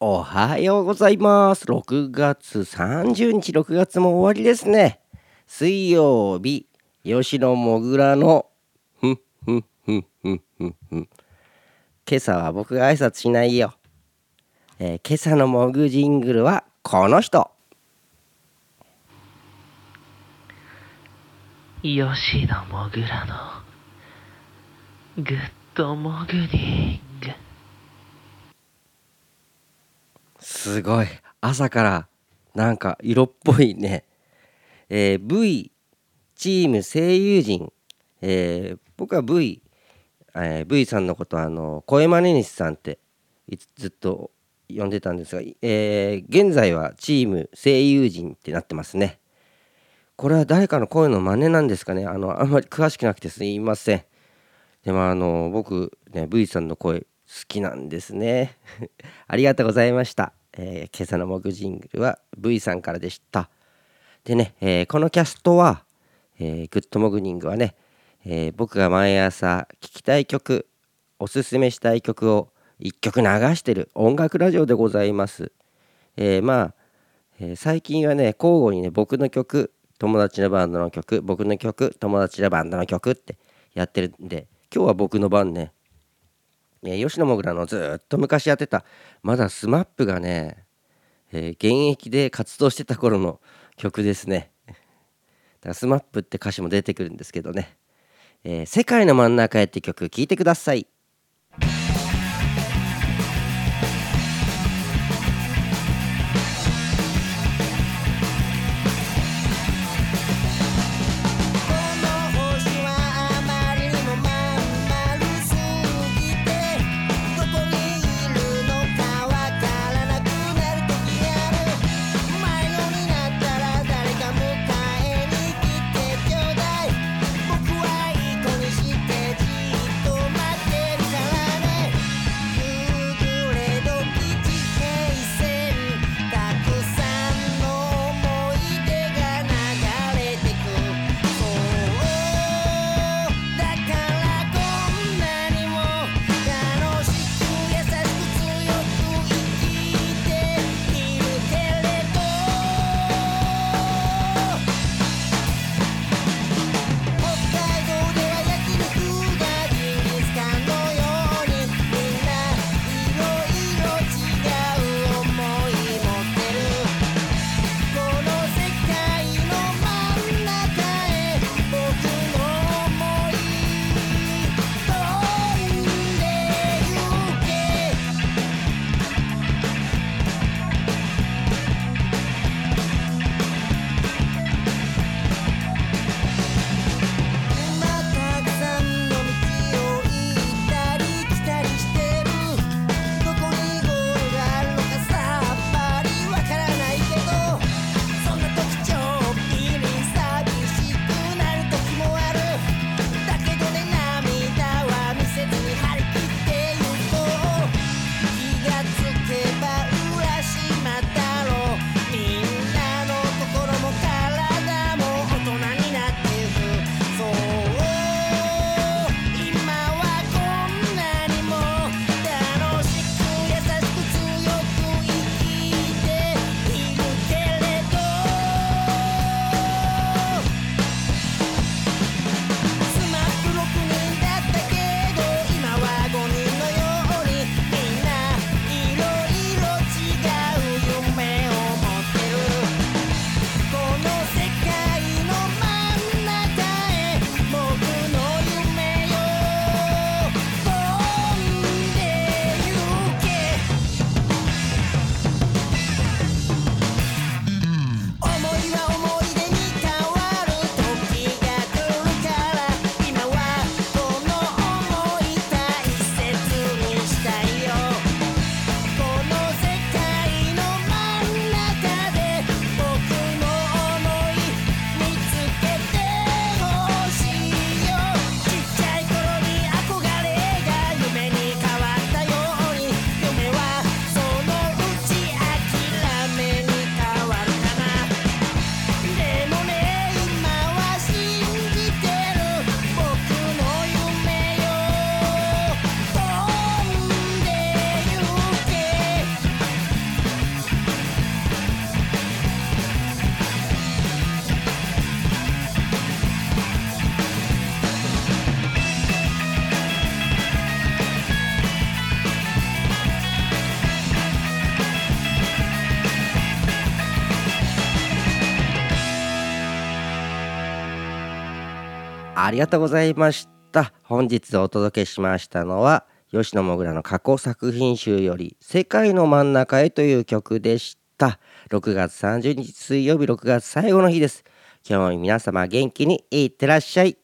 おはようございます。6月30日、6月も終わりですね。水曜日、吉野もぐらの、ふんふんふんふんふんふん。今朝は僕が挨拶しないよ。えー今朝のもぐジングルはこの人。吉野もぐらのグッドモグニングすごい。朝からなんか色っぽいね。えー V チーム声優陣。えー僕は V、えー V さんのことあの声真似西さんってずっと呼んでたんですが、えー現在はチーム声優陣ってなってますね。これは誰かの声の真似なんですかね？あのあんまり詳しくなくてすいません。でもあの僕ね V さんの声好きなんですね。ありがとうございました。えー今朝のモグジングルは V さんからでした。でね、えーこのキャストは、えーグッドモグニングはね、えー僕が毎朝聴きたい曲、おすすめしたい曲を一曲流してる音楽ラジオでございます。えーまあ、えー最近はね交互にね僕の曲友達のバンドの曲僕の曲友達のバンドの曲ってやってるんで今日は僕の番ね、吉野もぐらのずっと昔やってたまだ SMAP がね、えー現役で活動してた頃の曲ですね。だから SMAP って歌詞も出てくるんですけどね「えー世界の真ん中へ」って曲聴いてください。ありがとうございました。本日お届けしましたのは吉野もぐらの過去作品集より「世界の真ん中へ」という曲でした。6月30日水曜日6月最後の日です。今日も皆様元気にいってらっしゃい。